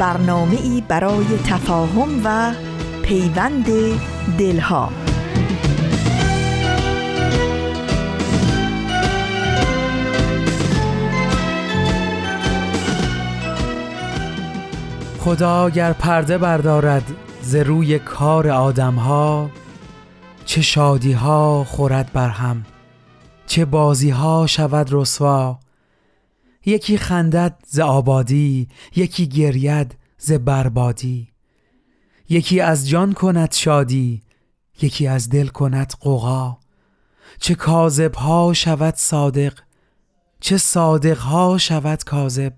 برنامه ای برای تفاهم و پیوند دلها. خدا گر پرده بردارد ز روی کار آدمها چه شادی ها خورد بر هم چه بازی ها شود رسوا یکی خندد ز آبادی یکی گرید ز بربادی. یکی از جان کند شادی یکی از دل کند قغا چه کاذب ها شود صادق چه صادق ها شود کاذب.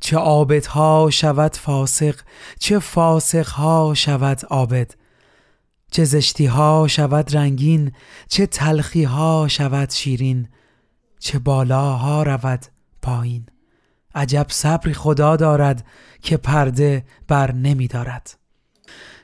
چه عابد ها شود فاسق چه فاسق ها شود عابد. چه زشتی ها شود رنگین چه تلخی ها شود شیرین. چه بالاها رود پایین. عجب صبری خدا دارد که پرده بر نمی دارد.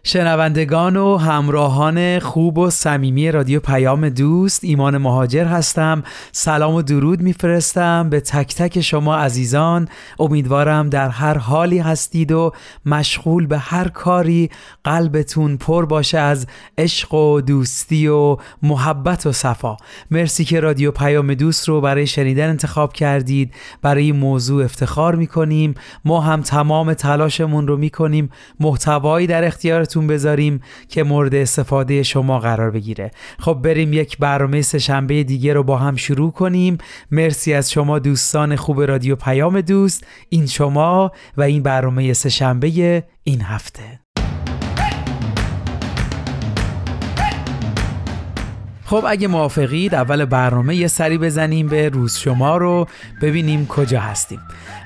شنوندگان و همراهان خوب و صمیمی رادیو پیام دوست ایمان مهاجر هستم. سلام و درود میفرستم به تک تک شما عزیزان. امیدوارم در هر حالی هستید و مشغول به هر کاری قلبتون پر باشه از عشق و دوستی و محبت و صفا. مرسی که رادیو پیام دوست رو برای شنیدن انتخاب کردید. برای موضوع افتخار می‌کنیم. ما هم تمام تلاشمون رو می‌کنیم. محتوایی در اختیار کنارتون بذاریم که مورد استفاده شما قرار بگیره. خب بریم یک برنامه شنبه دیگه رو با هم شروع کنیم. مرسی از شما دوستان خوب رادیو پیام دوست این شما و این برنامه شنبه این هفته. خب اگه موافقید اول برنامه یه سری بزنیم به روز شما رو ببینیم کجا هستیم.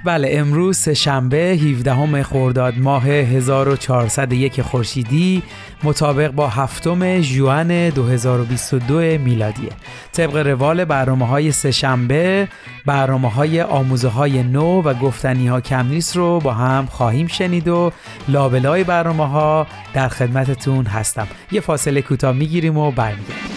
بله امروز شنبه 17 خرداد ماه 1401 خورشیدی مطابق با هفتم ژوئن 2022 میلادیه. طبق روال برنامه های سه شنبه برنامه های آموزه های نو و گفتنی ها کم نیست رو با هم خواهیم شنید و لابلای برنامه ها در خدمتتون هستم. یه فاصله کوتاه می‌گیریم و برمیگردیم.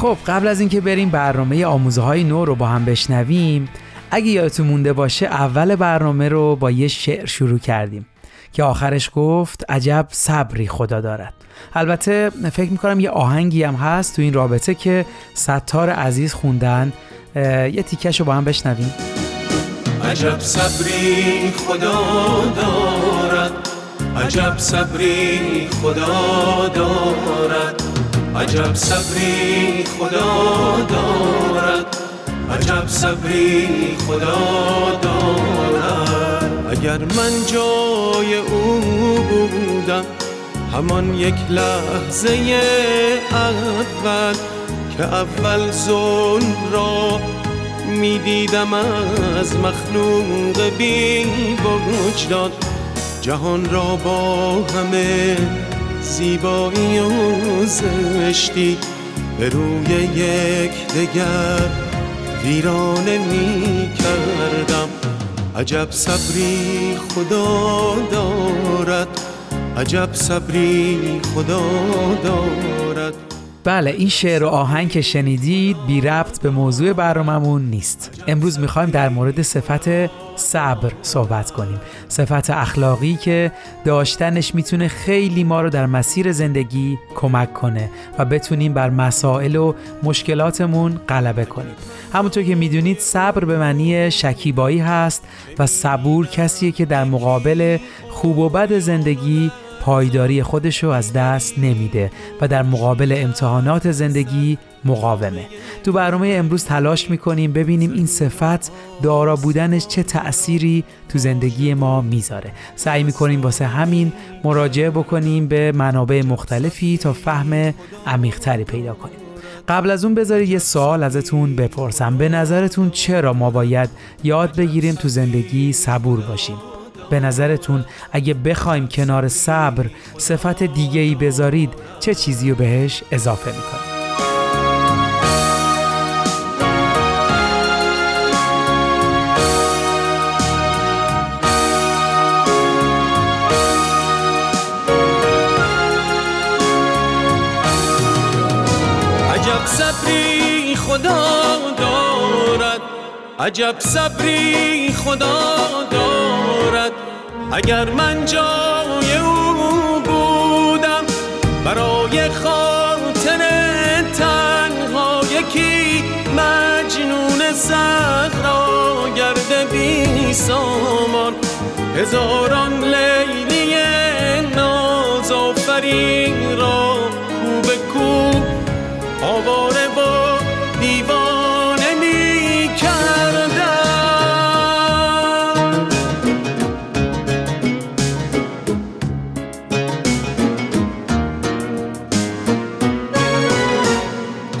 خب قبل از اینکه بریم برنامه آموزه های نو رو با هم بشنویم اگه یادتون مونده باشه اول برنامه رو با یه شعر شروع کردیم که آخرش گفت عجب صبری خدا دارد. البته فکر می‌کنم یه آهنگی هم هست تو این رابطه که ستار عزیز خوندن. یه تیکش رو با هم بشنویم. عجب صبری خدا دارد. عجب صبری خدا دارد. عجب صبری خدا دارد. عجب صبری خدا دارد. اگر من جای او بودم همان یک لحظه اول که اول ظلم را می‌دیدم از مخلوق بی وجدان جهان را با همه زیبایی و زشتی به روی یک دگر ویرانه می کردم. عجب صبری خدا دارد عجب صبری خدا دارد. بله این شعر و آهنگ که شنیدید بی ربط به موضوع برنامهمون نیست. امروز می‌خوایم در مورد صفت صبر صحبت کنیم. صفت اخلاقی که داشتنش می‌تونه خیلی ما رو در مسیر زندگی کمک کنه و بتونیم بر مسائل و مشکلاتمون غلبه کنیم. همونطور که می‌دونید صبر به معنی شکیبایی هست و صبور کسیه که در مقابل خوب و بد زندگی پایداری خودشو از دست نمیده و در مقابل امتحانات زندگی مقاومه. تو برنامه امروز تلاش می‌کنیم ببینیم این صفت دارا بودنش چه تأثیری تو زندگی ما می‌ذاره. سعی می‌کنیم واسه همین مراجعه بکنیم به منابع مختلفی تا فهم عمیقتری پیدا کنیم. قبل از اون بذارید یه سوال ازتون بپرسم. به نظرتون چرا ما باید یاد بگیریم تو زندگی صبور باشیم؟ به نظرتون اگه بخوایم کنار صبر صفت دیگه ای بذارید چه چیزی رو بهش اضافه می‌کنید صبری خدا دارد عجب صبری خدا دارد. اگر من جای او بودم برای خاطر تنها یکی مجنون صحرا گرده بی سامان. هزاران لیلی ناز آفرین را کو به کو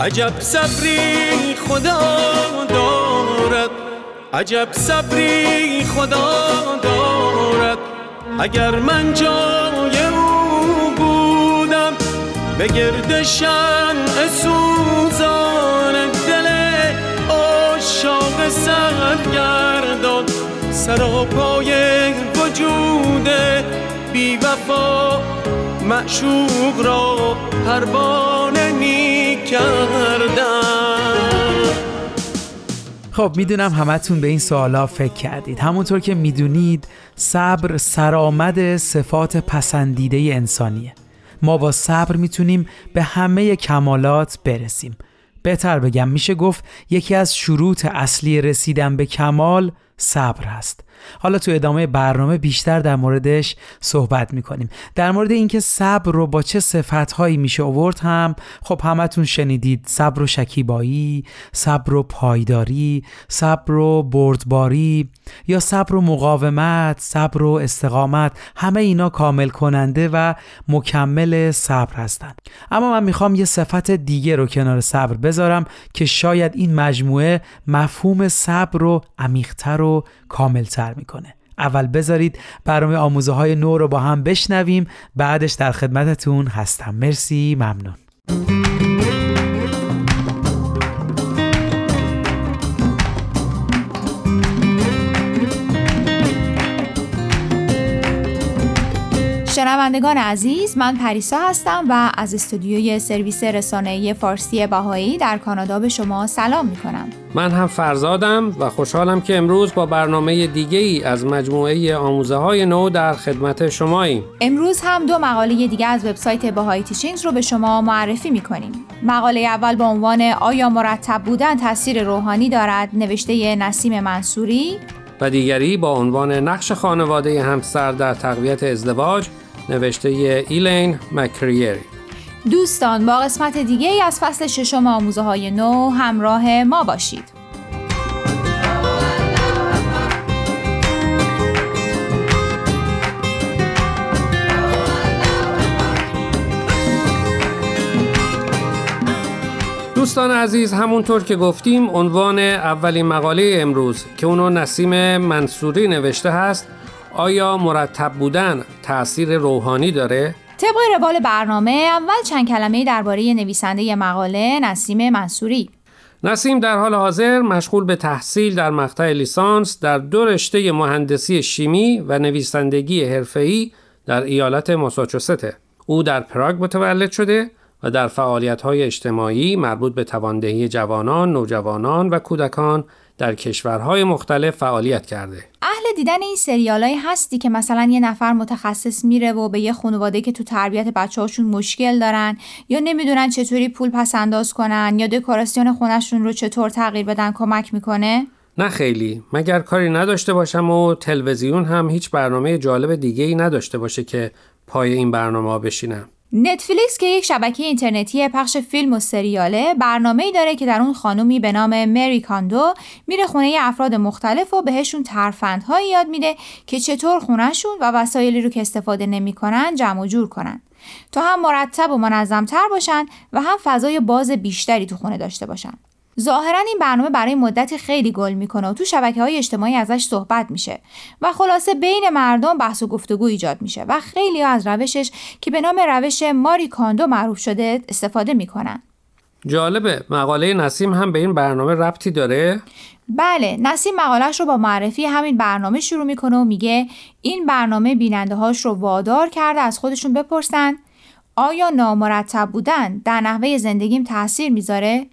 عجب صبری خدا دارد. عجب صبری خدا دارد. اگر من جای او بودم به گرد شمع سوزان دل عاشاق سرگردان. سراپای وجود بی وفا معشوق را پروانه کردم خب می‌دونم همتون به این سوالا فکر کردید. همونطور که می‌دونید صبر سرآمد صفات پسندیده انسانیه. ما با صبر می‌تونیم به همه کمالات برسیم. بهتر بگم میشه گفت یکی از شروط اصلی رسیدن به کمال صبر هست. حالا تو ادامه برنامه بیشتر در موردش صحبت می‌کنیم. در مورد اینکه صبر رو با چه صفتهایی میشه آورد هم خب همتون شنیدید صبر و شکیبایی صبر و پایداری صبر و بردباری یا صبر و مقاومت صبر و استقامت همه اینا کامل کننده و مکمل صبر هستند اما من می‌خوام یه صفت دیگه رو کنار صبر بذارم که شاید این مجموعه مفهوم صبر رو عمیقتر و کاملتر می‌کنه. اول بذارید برنامه آموزه های نو رو با هم بشنویم. بعدش در خدمتتون هستم. مرسی ممنون. شنوندگان عزیز من پریسا هستم و از استودیوی سرویس رسانه‌ای فارسی بهایی در کانادا به شما سلام می کنم. من هم فرزادم و خوشحالم که امروز با برنامه دیگه ای از مجموعه آموزه های نو در خدمت شماییم. امروز هم دو مقاله دیگه از وبسایت بهایی تیچینگز رو به شما معرفی می کنیم. مقاله اول با عنوان آیا مرتب بودن تاثیر روحانی دارد نوشته نسیم منصوری و دیگری با عنوان نقش خانواده همسر در تقویت ازدواج نوشته ایلین مکریری. دوستان با قسمت دیگه ای از فصل ششم آموزه های نو همراه ما باشید. دوستان عزیز همونطور که گفتیم عنوان اولین مقاله امروز که اونو نسیم منصوری نوشته هست آیا مرتب بودن تأثیر روحانی داره؟ طبق روال برنامه اول چند کلمه درباره نویسنده مقاله نسیم منصوری نسیم در حال حاضر مشغول به تحصیل در مقطع لیسانس در دو رشته مهندسی شیمی و نویسندگی حرفه‌ای در ایالت ماساچوست. او در پراگ متولد شده و در فعالیت‌های اجتماعی مربوط به تواندهی جوانان، نوجوانان و کودکان در کشورهای مختلف فعالیت کرده. دیدن این سریالایی هستی که مثلا یه نفر متخصص میره و به یه خانواده که تو تربیت بچه‌هاشون مشکل دارن یا نمی‌دونن چطوری پول پس انداز کنن یا دکوراسیون خونشون رو چطور تغییر بدن کمک می‌کنه؟ نه خیلی مگر کاری نداشته باشم و تلویزیون هم هیچ برنامه جالب دیگه ای نداشته باشه که پای این برنامه ها بشینم نتفلیکس که یک شبکه اینترنتی پخش فیلم و سریاله برنامه داره که در اون خانومی به نام مری کاندو میره خونه افراد مختلف و بهشون ترفندهایی یاد میده که چطور خونهشون و وسایلی رو که استفاده نمی‌کنن جمع و جور کنن. تا هم مرتب و منظمتر باشن و هم فضای باز بیشتری تو خونه داشته باشن. ظاهرا این برنامه برای مدتی خیلی گل می‌کنه و تو شبکه های اجتماعی ازش صحبت میشه و خلاصه بین مردم بحث و گفتگو ایجاد میشه و خیلی از روشش که به نام روش ماری کاندو معروف شده استفاده می‌کنن جالبه مقاله نسیم هم به این برنامه ربطی داره؟ بله نسیم مقالش رو با معرفی همین برنامه شروع می‌کنه و میگه این برنامه بیننده هاش رو وادار کرده از خودشون بپرسن آیا نامرتب بودن در نحوه زندگیم تاثیر می‌ذاره؟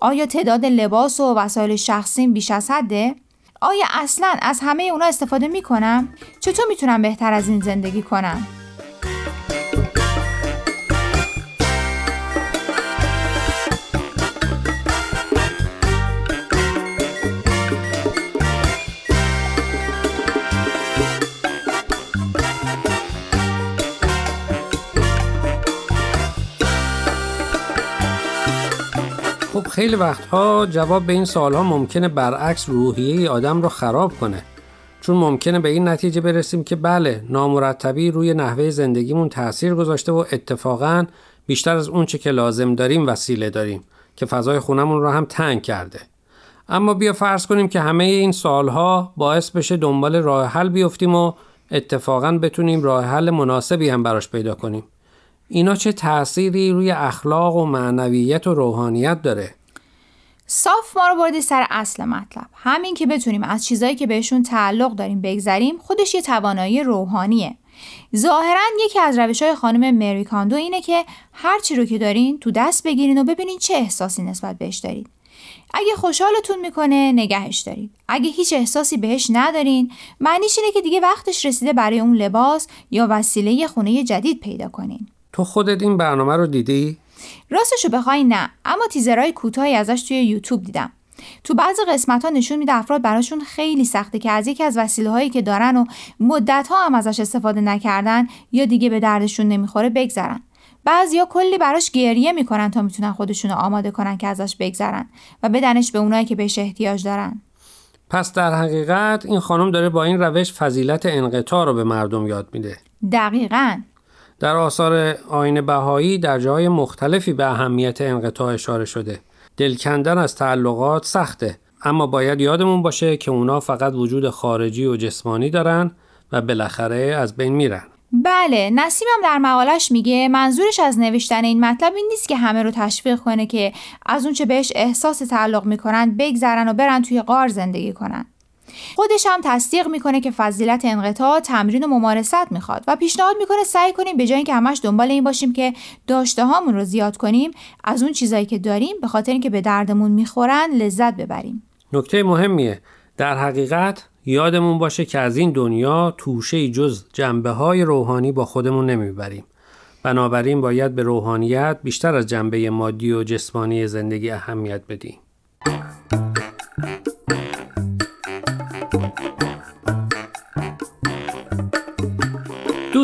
آیا تعداد لباس و وسایل شخصیم بیش از حده؟ آیا اصلا از همه اونا استفاده می‌کنم؟ چطور می‌تونم بهتر از این زندگی کنم؟ خیلی وقتها جواب به این سوالها ممکنه برعکس روحیه آدم رو خراب کنه. چون ممکنه به این نتیجه برسیم که بله نامرتبی روی نحوه زندگیمون تاثیر گذاشته و اتفاقا بیشتر از اونچه که لازم داریم وسیله داریم که فضای خونمون رو هم تنگ کرده. اما بیا فرض کنیم که همه این سالها باعث بشه دنبال راه حل بیفتیم و اتفاقا بتونیم راه حل مناسبی هم براش پیدا کنیم. اینا چه تأثیری روی اخلاق و معنویت و روحانیت داره؟ صاف ما رو بردی سر اصل مطلب. همین که بتونیم از چیزایی که بهشون تعلق داریم بگذریم خودش یه توانایی روحانیه. ظاهرا یکی از روش های خانم مری کاندو اینه که هر چی رو که دارین تو دست بگیرین و ببینین چه احساسی نسبت بهش دارید. اگه خوشحالتون می‌کنه نگهش دارید. اگه هیچ احساسی بهش ندارین معنیش اینه که دیگه وقتش رسیده برای اون لباس یا وسیله خونه جدید پیدا کنین. تو خودت این برنامه رو دیدی؟ راستشو بخوای نه اما تیزرهای کوتاهی ازش توی یوتیوب دیدم. تو بعضی قسمت ها نشون میده افراد براشون خیلی سخته که از یکی از وسیله هایی که دارن و مدت ها هم ازش استفاده نکردن یا دیگه به دردشون نمی‌خوره بگذرن. بعضیا کلی براش گریه می‌کنن تا می‌تونن خودشون آماده کنن که ازش بگذرن و بدنش به اونایی که بهش احتیاج دارن. پس در حقیقت این خانم داره با این روش فضیلت انقطاع رو به مردم یاد میده. دقیقا. در آثار آین بهایی در جای مختلفی به اهمیت انقطاع اشاره شده. دلکندن از تعلقات سخته اما باید یادمون باشه که اونا فقط وجود خارجی و جسمانی دارن و بالاخره از بین میرن. بله نسیم هم در مقالش میگه منظورش از نوشتن این مطلب این نیست که همه رو تشویق کنه که از اونچه بهش احساس تعلق می‌کنن بگذرن و برن توی غار زندگی کنن. خودش هم تصدیق می‌کنه که فضیلت انقطاع تمرین و ممارست می‌خواد و پیشنهاد می‌کنه سعی کنیم به جای اینکه همش دنبال این باشیم که داشته هامون رو زیاد کنیم از اون چیزایی که داریم به خاطر اینکه به دردمون می‌خورن لذت ببریم. نکته مهمیه. در حقیقت یادمون باشه که از این دنیا توشه جز جنبه های روحانی با خودمون نمی‌بریم. بنابراین باید به روحانیت بیشتر از جنبه مادی و جسمانی زندگی اهمیت بدیم.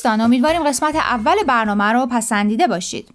دوستان امیدواریم قسمت اول برنامه رو پسندیده باشید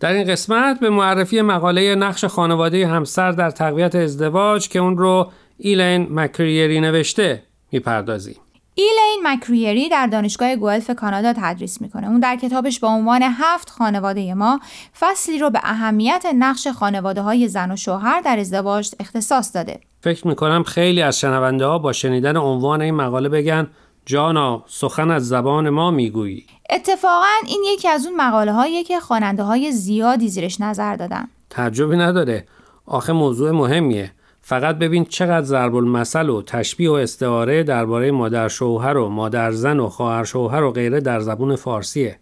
در این قسمت به معرفی مقاله نقش خانواده همسر در تقویت ازدواج که اون رو ایلین مکریری نوشته می‌پردازیم ایلین مکریری در دانشگاه گولف کانادا تدریس می‌کنه. اون در کتابش با عنوان هفت خانواده ما فصلی رو به اهمیت نقش خانواده های زن و شوهر در ازدواج اختصاص داده. فکر می‌کنم خیلی از شنونده ها با شنیدن عنوان این مقاله بگن جانا سخن از زبان ما می‌گویی. اتفاقا این یکی از اون مقاله هایی که خواننده های زیادی زیرش نظر دادن. تعجبی نداره؟ آخه موضوع مهمیه. فقط ببین چقدر ضرب المثل و تشبیه و استعاره درباره مادر شوهر و مادر زن و خواهر شوهر و غیره در زبون فارسیه.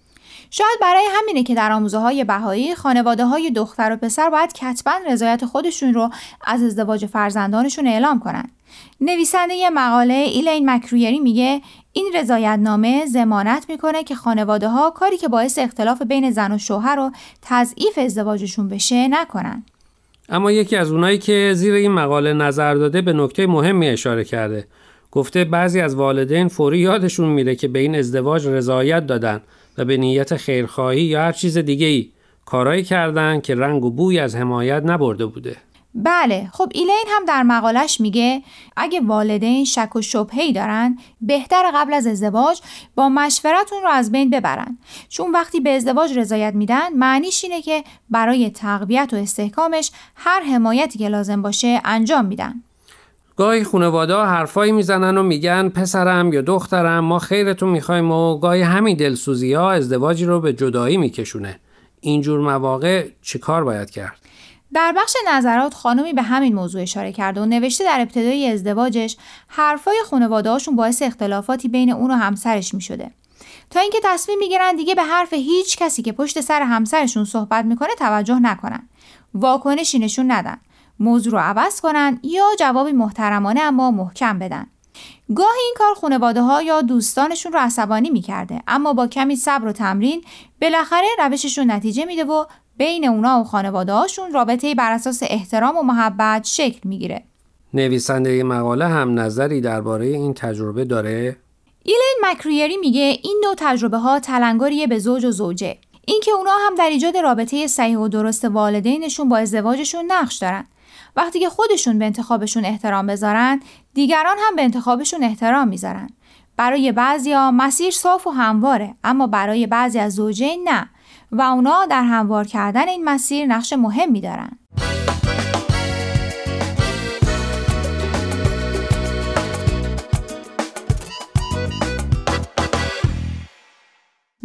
شاید برای همینه که در آموزه های بهایی خانواده های دختر و پسر باید کتبا رضایت خودشون رو از ازدواج فرزندانشون اعلام کنن. نویسنده مقاله ایلین مکرویری میگه این رضایت نامه زمانت می‌کنه که خانواده ها کاری که باعث اختلاف بین زن و شوهر و تضعیف ازدواجشون بشه نکنن. اما یکی از اونایی که زیر این مقاله نظر داده به نکته مهمی اشاره کرده. گفته بعضی از والدین فوری یادشون میره که به این ازدواج رضایت دادن و به نیت خیرخواهی یا هر چیز دیگه ای کارایی کردن که رنگ و بوی از حمایت نبرده بوده. بله خب ایلین هم در مقالش میگه اگه والدین شک و شبهی دارن بهتر قبل از ازدواج با مشورتون رو از بین ببرن چون وقتی به ازدواج رضایت میدن معنیش اینه که برای تقویت و استحکامش هر حمایتی که لازم باشه انجام میدن گاهی خانواده حرفایی می‌زنن و میگن پسرم یا دخترم ما خیرتون می‌خوایم و گاهی همین دلسوزی ها ازدواجی رو به جدایی میکشونه اینجور مواقع چه کار باید کرد؟ در بخش نظرات خانمی به همین موضوع اشاره کرده و نوشته در ابتدای ازدواجش حرفای خانواده هاشون باعث اختلافاتی بین اون و همسرش می شده. تا اینکه تصمیم می‌گیرن دیگه به حرف هیچ کسی که پشت سر همسرشون صحبت می‌کنه توجه نکنن. واکنشی نشون ندن. موضوع رو عوض کنن یا جوابی محترمانه اما محکم بدن. گاهی این کار خانواده ها یا دوستانشون رو عصبانی می‌کرده اما با کمی صبر و تمرین بالاخره روششون نتیجه میده و بین اونا و خانواده هاشون رابطه بر اساس احترام و محبت شکل می‌گیره. نویسنده مقاله هم نظری درباره این تجربه داره؟ ایلین مکریری میگه این نوع تجربه ها تلنگاریه به زوج و زوجه. اینکه اونا هم در ایجاد رابطه صحیح و درست والدینشون با ازدواجشون نقش دارن. وقتی که خودشون به انتخابشون احترام بذارن، دیگران هم به انتخابشون احترام می‌ذارن. برای بعضیا مسیر صاف و همواره اما برای بعضی از زوجین نه و اونا در هموار کردن این مسیر نقش مهمی دارن.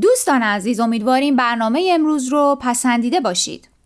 دوستان عزیز امیدواریم برنامه امروز رو پسندیده باشید.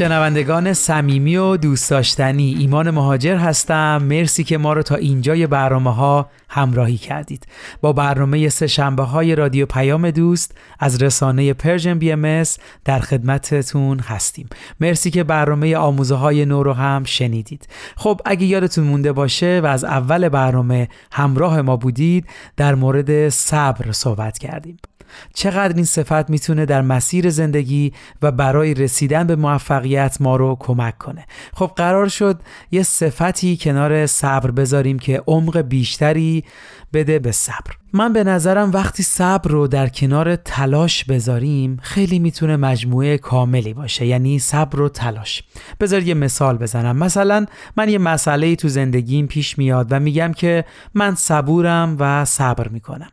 شنوندگان صمیمی و دوست داشتنی ایمان مهاجر هستم. مرسی که ما رو تا اینجای برنامه ها همراهی کردید. با برنامه سه شنبه های رادیو پیام دوست از رسانه Persian BMS در خدمتتون هستیم. مرسی که برنامه آموزه های نو رو هم شنیدید. خب اگه یادتون مونده باشه و از اول برنامه همراه ما بودید در مورد صبر صحبت کردیم. چقدر این صفت می‌تونه در مسیر زندگی و برای رسیدن به موفقیت ما رو کمک کنه. خب قرار شد یه صفتی کنار صبر بذاریم که عمق بیشتری بده به صبر. من به نظرم وقتی صبر رو در کنار تلاش بذاریم خیلی می‌تونه مجموعه کاملی باشه یعنی صبر و تلاش. بذار یه مثال بزنم. مثلا من یه مسئله تو زندگیم پیش میاد و میگم که من صبورم و صبر می‌کنم.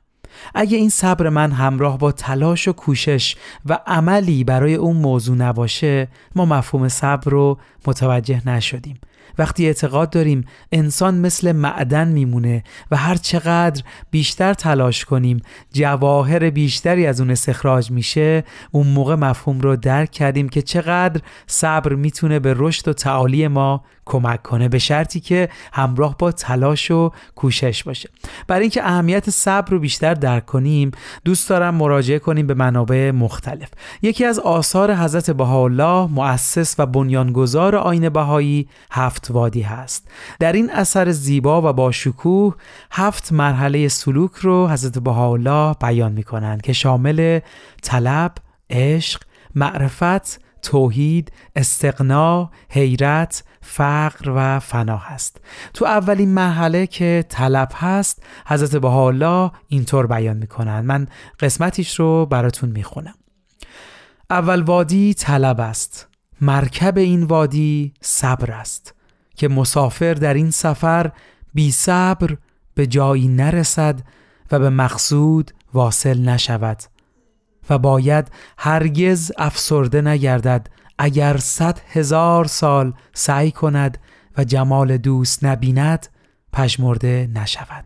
اگه این صبر من همراه با تلاش و کوشش و عملی برای اون موضوع نباشه ما مفهوم صبر رو متوجه نشدیم. وقتی اعتقاد داریم انسان مثل معدن میمونه و هر چقدر بیشتر تلاش کنیم جواهر بیشتری از اون استخراج میشه اون موقع مفهوم رو درک کردیم که چقدر صبر می‌تونه به رشد و تعالی ما کمک کنه به شرطی که همراه با تلاش و کوشش باشه. برای اینکه اهمیت صبر رو بیشتر درک کنیم دوست دارم مراجعه کنیم به منابع مختلف. یکی از آثار حضرت بهاءالله مؤسس و بنیانگذار آین بهایی هفت وادی هست. در این اثر زیبا و با شکوه هفت مرحله سلوک رو حضرت بهاءالله بیان می‌کنند که شامل طلب، عشق، معرفت، توحید، استقنا، حیرت، فقر و فنا هست. تو اولین مرحله که طلب هست حضرت بهاءالله اینطور بیان می‌کنن. من قسمتیش رو براتون می‌خونم. اول وادی طلب است. مرکب این وادی صبر است که مسافر در این سفر بی صبر به جایی نرسد و به مقصود واصل نشود. و باید هرگز افسرده نگردد اگر صد هزار سال سعی کند و جمال دوست نبیند پشمرده نشود.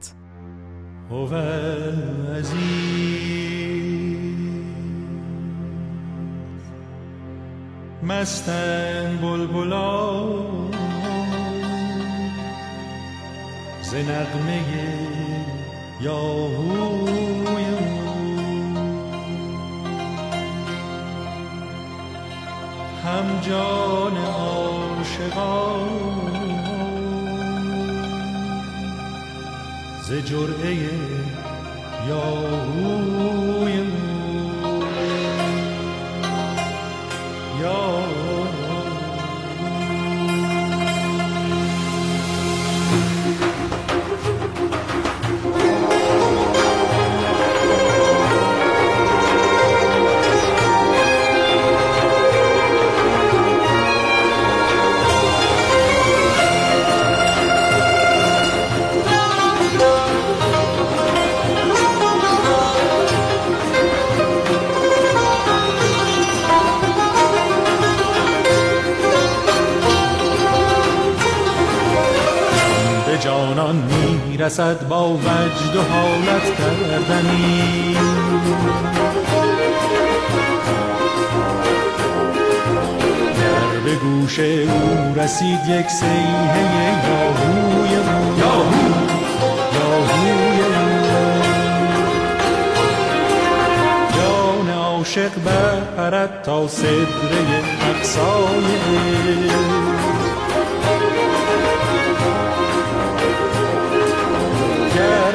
مستن بلبلا ز نغمه یاهوی هم جان عاشقان ز جرعه یاهوی رسد با وجد و حالت کردنی. در به گوش او رسید یک سیحه یاهوی او. یاهو! یاهوی جان عاشق برپرد تا صدره اقصای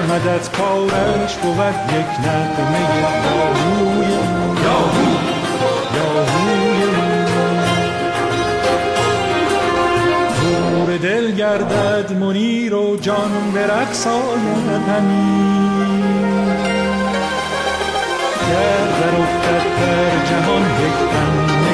مدد کارش بود یک نقمه یاهوی. یاهو یاهوی. نور دل گردد منیر و جان به رقص آید در افتد در جهان یک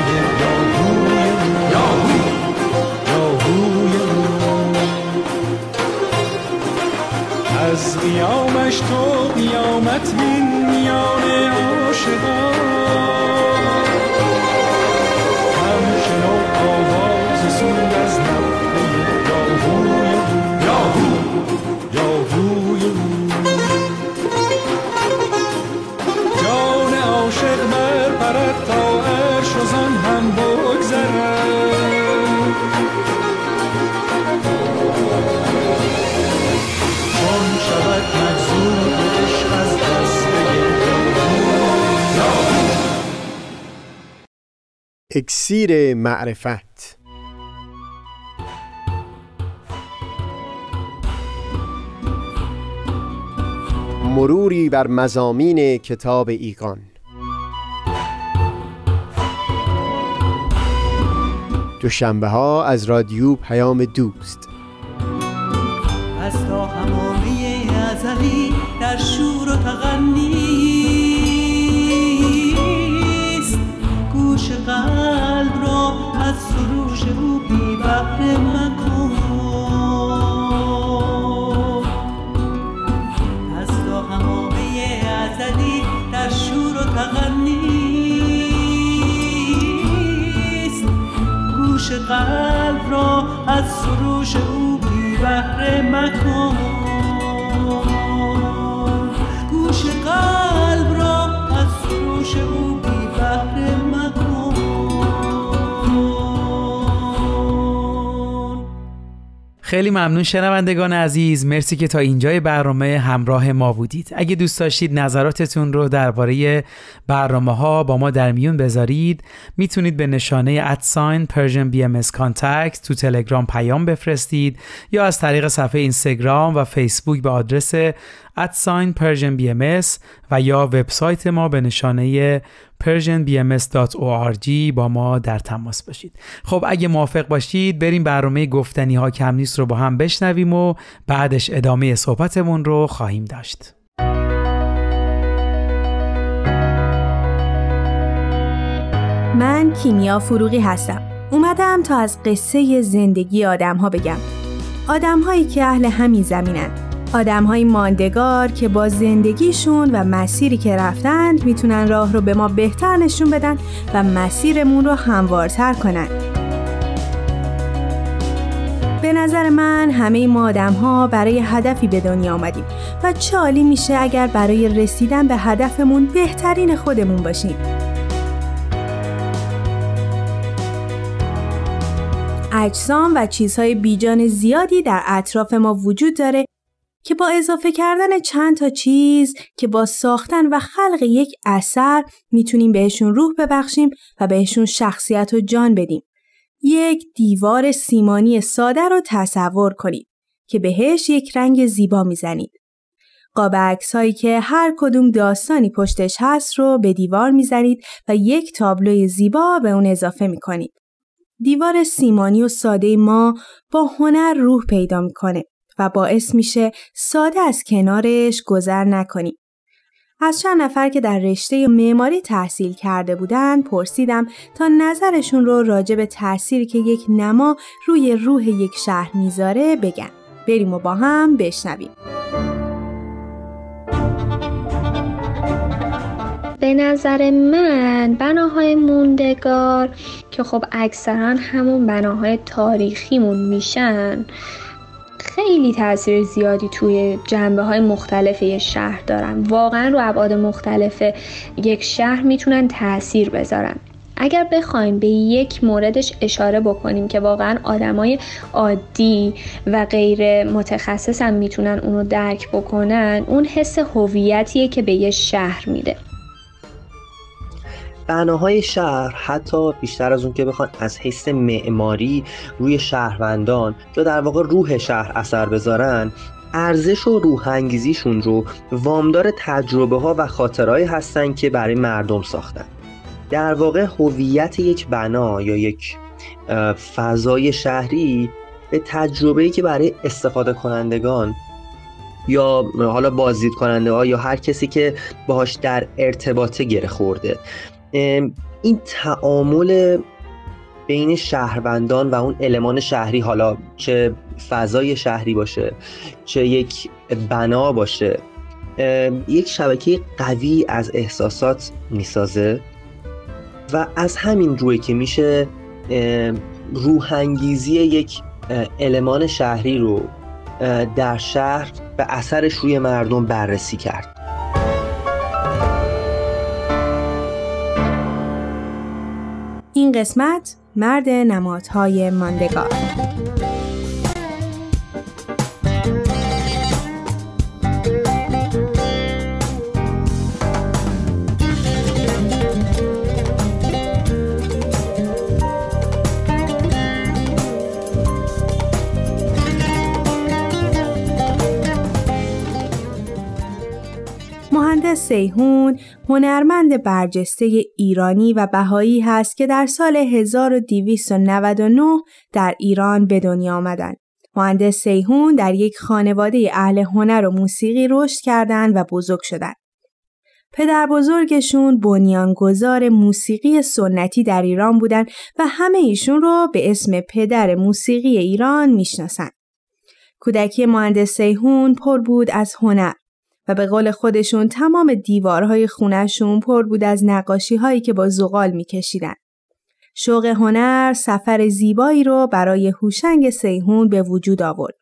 از قیامش تو قیامت بین میان عاشقان. اکسیر معرفت. مروری بر مزامین کتاب ایقان. دوشنبه ها از رادیو پیام دوست. از سروش او بی بهره مکن. خیلی ممنون شنوندگان عزیز. مرسی که تا اینجای برنامه همراه ما بودید. اگه دوست داشتید نظراتتون رو درباره برنامه ها با ما در میون بذارید. می‌تونید به نشانه at sign Persian BMS تو تلگرام پیام بفرستید یا از طریق صفحه اینستاگرام و فیسبوک به آدرس at sign Persian BMS و یا وبسایت ما به نشانه persianbms.org با ما در تماس باشید. خب اگه موافق باشید بریم برنامه گفتنی ها کم نیست رو با هم بشنویم و بعدش ادامه صحبتمون رو خواهیم داشت. من کیمیا فروغی هستم. اومدم تا از قصه زندگی آدم ها بگم. آدم هایی که اهل همین زمینند آدم های ماندگار که با زندگیشون و مسیری که رفتند می‌تونن راه رو به ما بهتر نشون بدن و مسیرمون رو هموارتر کنن. به نظر من همه ما آدم ها برای هدفی به دنیا آمدیم و چالی میشه اگر برای رسیدن به هدفمون بهترین خودمون باشیم. اجسام و چیزهای بیجان زیادی در اطراف ما وجود داره که با اضافه کردن چند تا چیز که با ساختن و خلق یک اثر می‌تونیم بهشون روح ببخشیم و بهشون شخصیت و جان بدیم. یک دیوار سیمانی ساده رو تصور کنید که بهش یک رنگ زیبا می‌زنید. قاب هایی که هر کدوم داستانی پشتش هست رو به دیوار می‌زنید و یک تابلوی زیبا به اون اضافه می‌کنید. دیوار سیمانی و ساده ما با هنر روح پیدا می‌کنه باعث میشه ساده از کنارش گذر نکنیم. از چند نفر که در رشته معماری تحصیل کرده بودن پرسیدم تا نظرشون رو راجع به تأثیری که یک نما روی روح یک شهر می‌ذاره بگن. بریم و با هم بشنویم. به نظر من بناهای موندگار که خب اکثرا همون بناهای تاریخیمون میشن خیلی تاثیر زیادی توی جنبه های مختلف یه شهر دارن. واقعا رو ابعاد مختلف یک شهر می‌تونن تاثیر بذارن. اگر بخوایم به یک موردش اشاره بکنیم که واقعا آدمای عادی و غیر متخصص هم می‌تونن اونو درک بکنن اون حس هویتیه که به یه شهر میده. بناهای شهر حتی بیشتر از اون که بخوان از حیث معماری روی شهروندان یا در واقع روح شهر اثر بذارن ارزش و روح انگیزیشون رو وامدار تجربه ها و خاطرهایی هستن که برای مردم ساختن. در واقع هویت یک بنا یا یک فضای شهری به تجربه‌ای که برای استفاده کنندگان یا حالا بازدید کننده ها یا هر کسی که باهاش در ارتباطه گره خورده. این تعامل بین شهروندان و اون المان شهری حالا چه فضای شهری باشه چه یک بنا باشه یک شبکه قوی از احساسات می‌سازه و از همین روی که میشه روحانگیزی یک المان شهری رو در شهر به اثرش روی مردم بررسی کرد. قسمت مرد نمادهای ماندگار. سیهون هنرمند برجسته ایرانی و بهایی هست که در سال 1299 در ایران به دنیا آمدند. مهندس سیهون در یک خانواده اهل هنر و موسیقی رشد کردند و بزرگ شدند. پدر بزرگشون بنیانگذار موسیقی سنتی در ایران بودند و همه ایشون رو به اسم پدر موسیقی ایران می‌شناسند. کودکی مهندس سیهون پر بود از هنر. و به قول خودشون تمام دیوارهای خونشون پر بود از نقاشی هایی که با زغال میکشیدن. شوق هنر سفر زیبایی رو برای هوشنگ سیهون به وجود آورد.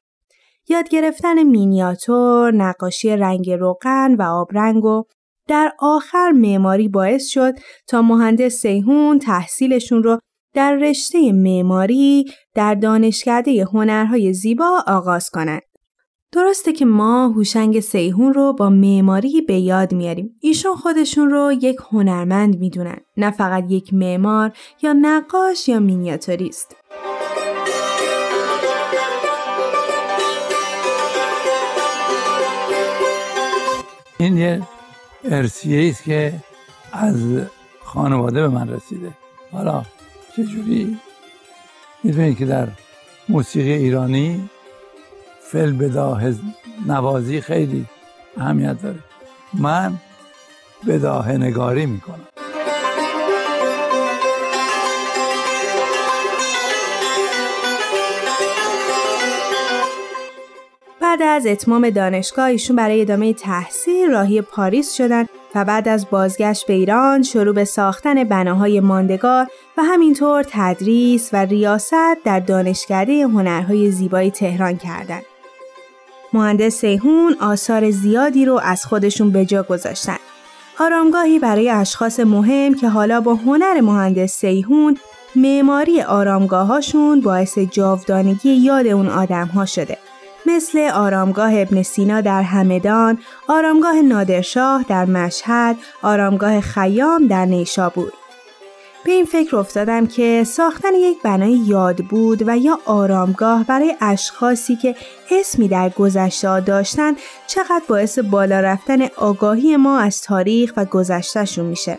یاد گرفتن مینیاتور، نقاشی رنگ روغن و آبرنگ و در آخر معماری باعث شد تا مهندس سیهون تحصیلشون رو در رشته معماری در دانشکده هنرهای زیبا آغاز کنند. درسته که ما هوشنگ سیهون رو با معماری به یاد میاریم. ایشون خودشون رو یک هنرمند می‌دونن. نه فقط یک معمار یا نقاش یا مینیاتوریست. این یه ارسیه است که از خانواده به من رسیده حالا چجوری می‌دونید که در موسیقی ایرانی فل بداه نوازی خیلی اهمیت داره من بداه نگاری می‌کنم بعد از اتمام دانشگاه ایشون برای ادامه تحصیل راهی پاریس شدن و بعد از بازگشت به ایران شروع به ساختن بناهای ماندگار و همینطور تدریس و ریاست در دانشکده هنرهای زیبای تهران کردند. مهندس سیهون آثار زیادی رو از خودشون به جا گذاشتن. آرامگاهی برای اشخاص مهم که حالا با هنر مهندس سیهون معماری آرامگاهاشون باعث جاودانگی یاد اون آدم ها شده. مثل آرامگاه ابن سینا در همدان، آرامگاه نادرشاه در مشهد، آرامگاه خیام در نیشابور. به این فکر افتادم که ساختن یک بنای یاد بود و یا آرامگاه برای اشخاصی که اسمی در گذشته داشتن چقدر باعث بالا رفتن آگاهی ما از تاریخ و گذشتهشون میشه.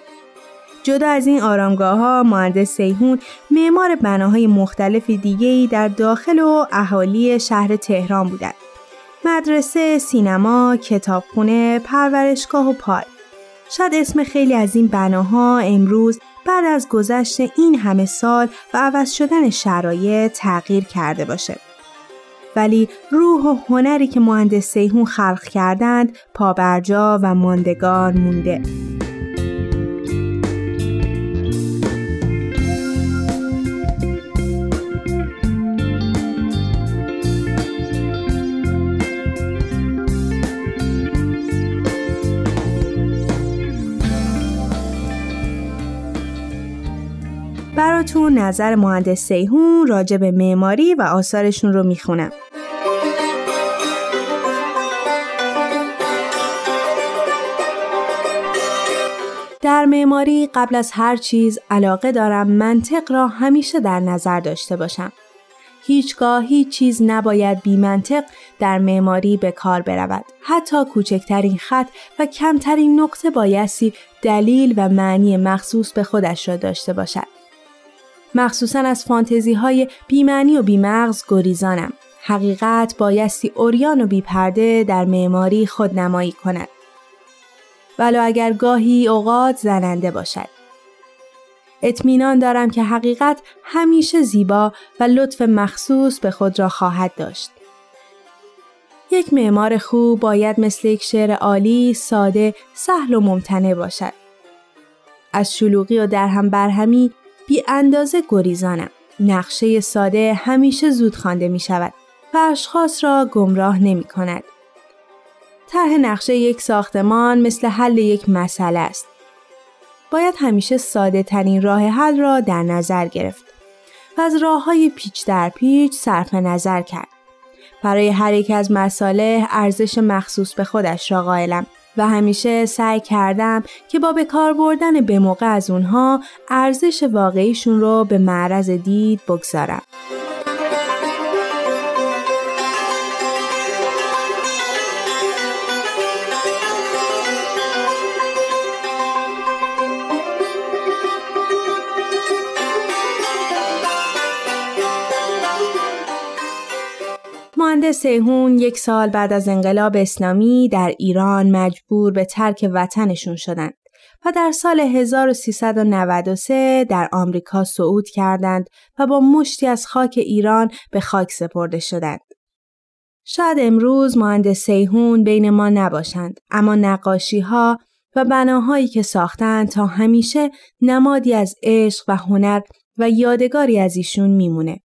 جدا از این آرامگاه ها مهندس سیهون معمار بناهای مختلف دیگهی در داخل و اهالی شهر تهران بودند. مدرسه، سینما، کتابخونه، پرورشگاه و پارک. شاید اسم خیلی از این بناها امروز بعد از گذشت این همه سال و عوض شدن شرایط تغییر کرده باشه. ولی روح و هنری که مهندس سیهون خلق کردند پابرجا و ماندگار مونده. براتون نظر مهندس سیهون راجع به معماری و آثارشون رو می‌خونم. در معماری قبل از هر چیز علاقه دارم منطق را همیشه در نظر داشته باشم. هیچگاه هیچ چیز نباید بی منطق در معماری به کار برود. حتی کوچکترین خط و کمترین نقطه بایستی دلیل و معنی مخصوص به خودش را داشته باشد. مخصوصا از فانتزی های بیمعنی و بیمغز گریزانم. حقیقت بایستی اوریان و بیپرده در معماری خود نمایی کند. ولو اگر گاهی اوقات زننده باشد. اطمینان دارم که حقیقت همیشه زیبا و لطف مخصوص به خود را خواهد داشت. یک معمار خوب باید مثل یک شعر عالی، ساده، سهل و ممتنع باشد. از شلوغی و درهم برهمی بی اندازه گریزانم. نقشه ساده همیشه زود خوانده می شود و اشخاص را گمراه نمی کند. طرح نقشه یک ساختمان مثل حل یک مسئله است. باید همیشه ساده ترین راه حل را در نظر گرفت و از راه های پیچ در پیچ صرف نظر کرد. برای هر یک از مساله ارزش مخصوص به خودش را قائلم و همیشه سعی کردم که با به کار بردن به موقع از اونها ارزش واقعیشون رو به معرض دید بگذارم. مهندس سیهون یک سال بعد از انقلاب اسلامی در ایران مجبور به ترک وطنشون شدند و در سال 1393 در آمریکا صعود کردند و با مشتی از خاک ایران به خاک سپرده شدند. شاید امروز مهندس سیهون بین ما نباشند اما نقاشی ها و بناهایی که ساختند تا همیشه نمادی از عشق و هنر و یادگاری از ایشون میمونه.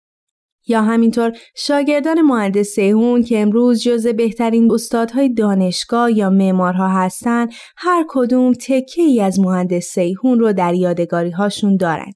یا همینطور شاگردان مهندس سیهون که امروز جز بهترین استادهای دانشگاه یا معمارها هستن هر کدوم تکه ای از مهندس سیهون رو در یادگاری هاشون دارن.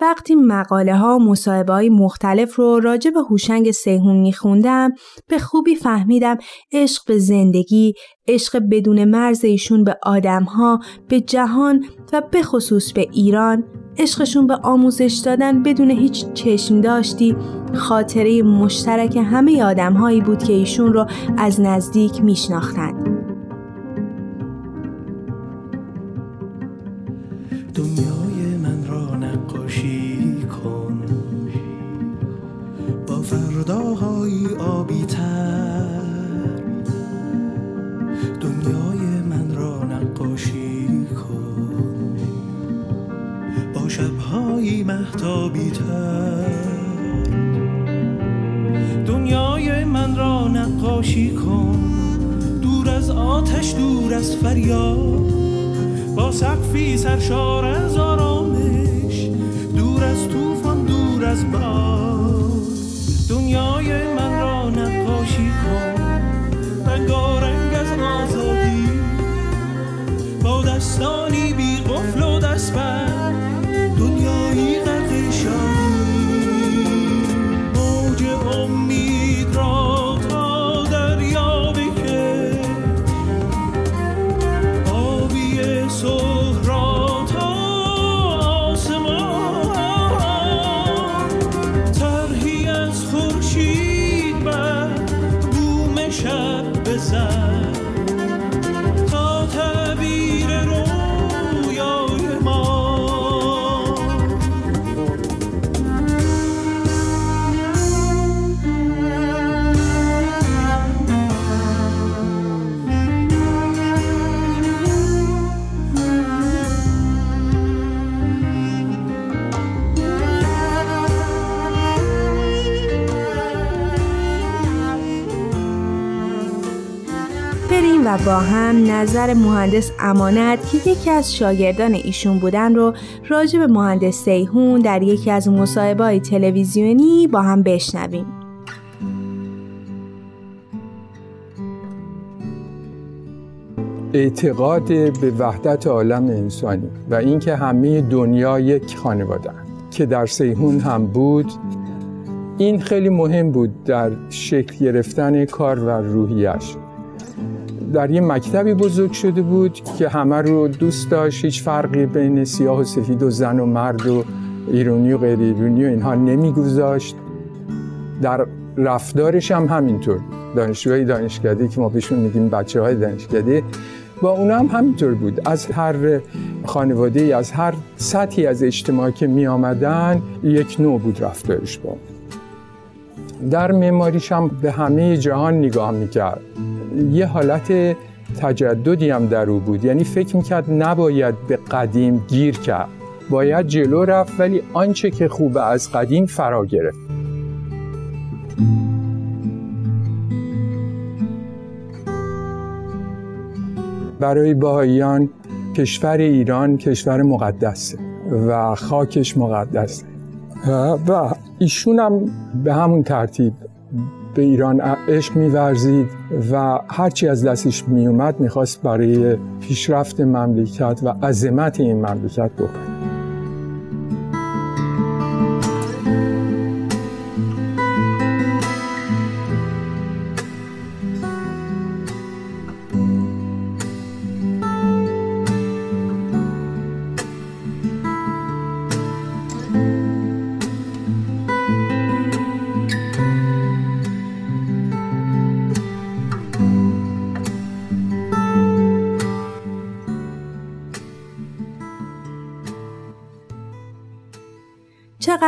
وقتی مقاله ها مصاحبه های مختلف رو راجع به هوشنگ سیهون میخوندم به خوبی فهمیدم عشق به زندگی، عشق بدون مرز ایشون به آدم ها، به جهان و به خصوص به ایران عشقشون به آموزش دادن بدون هیچ چشم داشتی خاطره مشترک همه آدم هایی بود که ایشون رو از نزدیک میشناختند. دنیای با فرداهای آبی تر دنیای من را نقاشی کن. با شبهای محتابی تر دنیای من را نقاشی کن. دور از آتش دور از فریاد. با سقفی سرشار از آرامش. دور از طوفان دور از باد. دنیای من را نقاشی کن. رنگارنگ و با هم نظر مهندس امانت که یکی از شاگردان ایشون بودن رو راجع به مهندس سیهون در یکی از مصاحبه‌های تلویزیونی با هم بشنویم. اعتقاد به وحدت عالم انسانی و اینکه همه دنیا یک خانواده که در سیهون هم بود این خیلی مهم بود در شکل گرفتن کار و روحیش در یه مکتبی بزرگ شده بود که همه رو دوست داشت هیچ فرقی بین سیاه و سفید و زن و مرد و ایرانی و غیر ایرانی و اینها نمیگذاشت. در رفتارش هم همینطور. دانشجوهای دانشکده که ما بهشون میگیم بچه های دانشکده با اونا هم همینطور بود. از هر خانواده از هر سطحی از اجتماع که می آمدن یک نوع بود رفتارش با در معماریش هم به همه جهان نگاه می‌کرد. یه حالت تجددی هم در او بود. یعنی فکر می‌کرد نباید به قدیم گیر کرد. باید جلو رفت ولی آنچه که خوبه از قدیم فرا گرفت. برای باهاییان کشور ایران کشور مقدسه و خاکش مقدسه و ایشون هم به همون ترتیب به ایران عشق میورزید و هرچی از دستش میومد می‌خواست برای پیشرفت مملکت و عظمت این مملکت بکنه.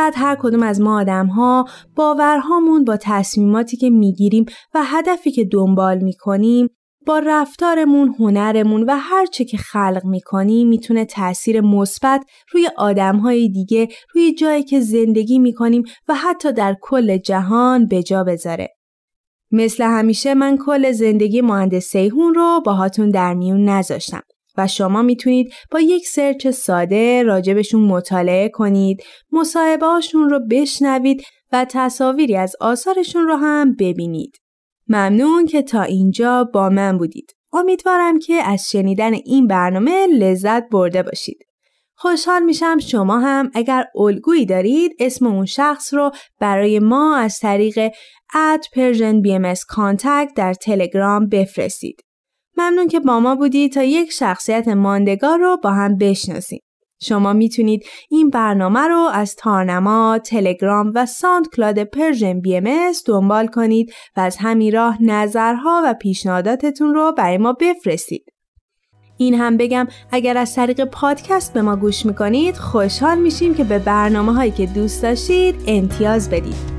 چقدر هر کدوم از ما آدم ها باورهامون با تصمیماتی که می‌گیریم و هدفی که دنبال می‌کنیم با رفتارمون، هنرمون و هر چه که خلق می‌کنیم می‌تونه تأثیر مثبت روی آدمهای دیگه، روی جایی که زندگی می‌کنیم و حتی در کل جهان به جا بذاره. مثل همیشه من کل زندگی مهندس سیهون رو باهاتون در میون نذاشتم و شما می‌تونید با یک سرچ ساده راجبشون مطالعه کنید، مصاحبه رو بشنوید و تصاویری از آثارشون رو هم ببینید. ممنون که تا اینجا با من بودید. امیدوارم که از شنیدن این برنامه لذت برده باشید. خوشحال میشم شما هم اگر الگویی دارید اسم اون شخص رو برای ما از طریق اد پرژن بی در تلگرام بفرستید. ممنون که با ما بودید تا یک شخصیت ماندگار رو با هم بشناسید. شما می‌تونید این برنامه رو از تارنما، تلگرام و SoundCloud Persian BMS دنبال کنید و از همین راه نظرها و پیشنهاداتتون رو برای ما بفرستید. این هم بگم اگر از طریق پادکست به ما گوش می‌کنید خوشحال میشیم که به برنامه هایی که دوست داشتید امتیاز بدید.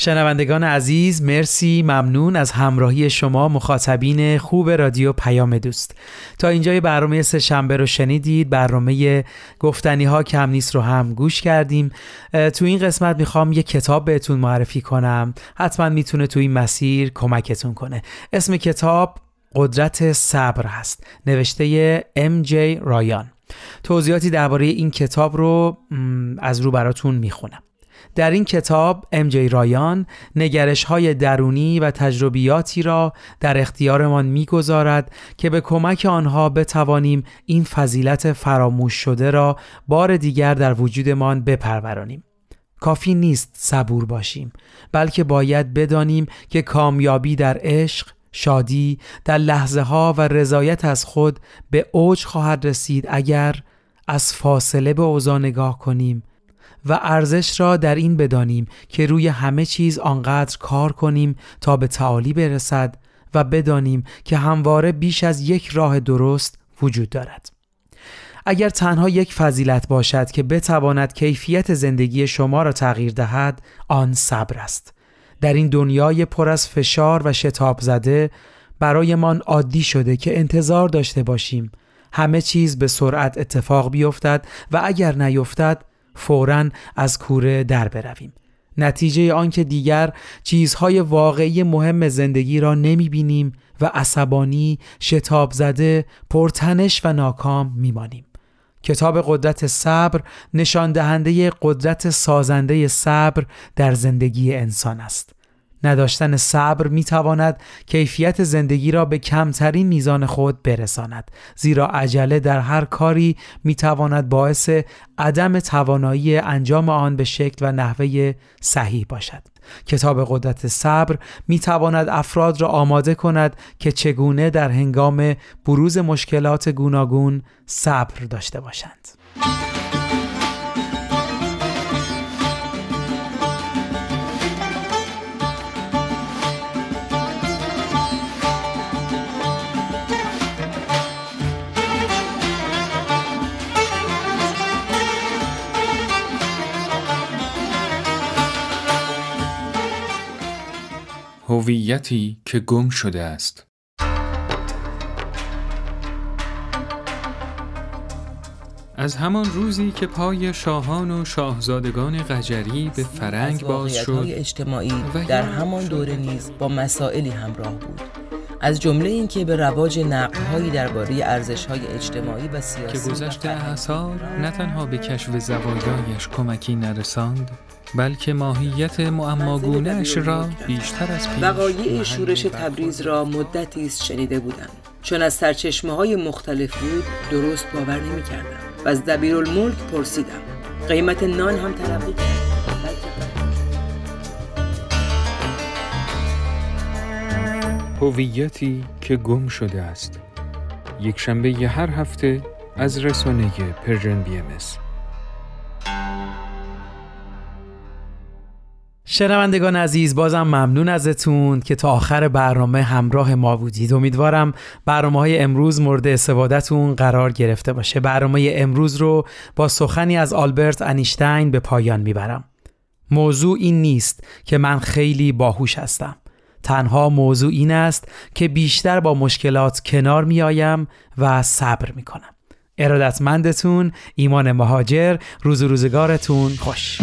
شنوندگان عزیز مرسی ممنون از همراهی شما مخاطبین خوب رادیو پیام دوست. تا اینجای برنامه سه شنبه رو شنیدید برنامه گفتنی ها کم نیست رو هم گوش کردیم. تو این قسمت می‌خوام یه کتاب بهتون معرفی کنم. حتما می‌تونه تو این مسیر کمکتون کنه. اسم کتاب قدرت صبر هست. نوشته ام جی رایان. توضیحاتی درباره این کتاب رو از رو براتون می‌خونم. در این کتاب ام جی رایان نگرش های درونی و تجربیاتی را در اختیارمان می‌گذارد که به کمک آنها بتوانیم این فضیلت فراموش شده را بار دیگر در وجودمان بپرورانیم. کافی نیست صبور باشیم بلکه باید بدانیم که کامیابی در عشق شادی در لحظه ها و رضایت از خود به اوج خواهد رسید اگر از فاصله به اوضاع نگاه کنیم و ارزش را در این بدانیم که روی همه چیز آنقدر کار کنیم تا به تعالی برسد و بدانیم که همواره بیش از یک راه درست وجود دارد. اگر تنها یک فضیلت باشد که بتواند کیفیت زندگی شما را تغییر دهد آن صبر است در این دنیای پر از فشار و شتاب زده برایمان عادی شده که انتظار داشته باشیم همه چیز به سرعت اتفاق بیفتد و اگر نیفتد فورا از کوره در برویم نتیجه آنکه دیگر چیزهای واقعی مهم زندگی را نمی بینیم و عصبانی، شتاب زده، پرتنش و ناکام میمانیم. کتاب قدرت صبر نشان دهنده قدرت سازنده صبر در زندگی انسان است. نداشتن صبر می تواند کیفیت زندگی را به کمترین میزان خود برساند زیرا عجله در هر کاری می تواند باعث عدم توانایی انجام آن به شکل و نحوه صحیح باشد. کتاب قدرت صبر می تواند افراد را آماده کند که چگونه در هنگام بروز مشکلات گوناگون صبر داشته باشند. هویتی که گم شده است. از همان روزی که پای شاهان و شاهزادگان قجری به فرنگ باز شد اجتماعی در همان دوره نیز با مسائلی همراه بود. از جمله اینکه به رواج نقدهایی درباره ارزش‌های اجتماعی و سیاسی که گذشته اثار نه تنها به کشف زوایایش کمکی نرساند بلکه ماهیت معماگونهش را بیشتر از پیش وقایع شورش تبریز را مدتی است شنیده بودم. چون از سرچشمه های مختلف بود درست باور نمی کردم و از دبیرالملک پرسیدم. قیمت نان هم تلقی هویتی که گم شده است. یک شنبه هر هفته از رسانه Persian BMS شنوندگان عزیز بازم ممنون ازتون که تا آخر برنامه همراه ما بودید. امیدوارم برنامه های امروز مورد استفادهتون قرار گرفته باشه. برنامه امروز رو با سخنی از آلبرت انیشتین به پایان می‌برم. موضوع این نیست که من خیلی باهوش هستم. تنها موضوع این است که بیشتر با مشکلات کنار میآیم و صبر می کنم ارادتمندتون ایمان مهاجر روز و روزگارتون خوش.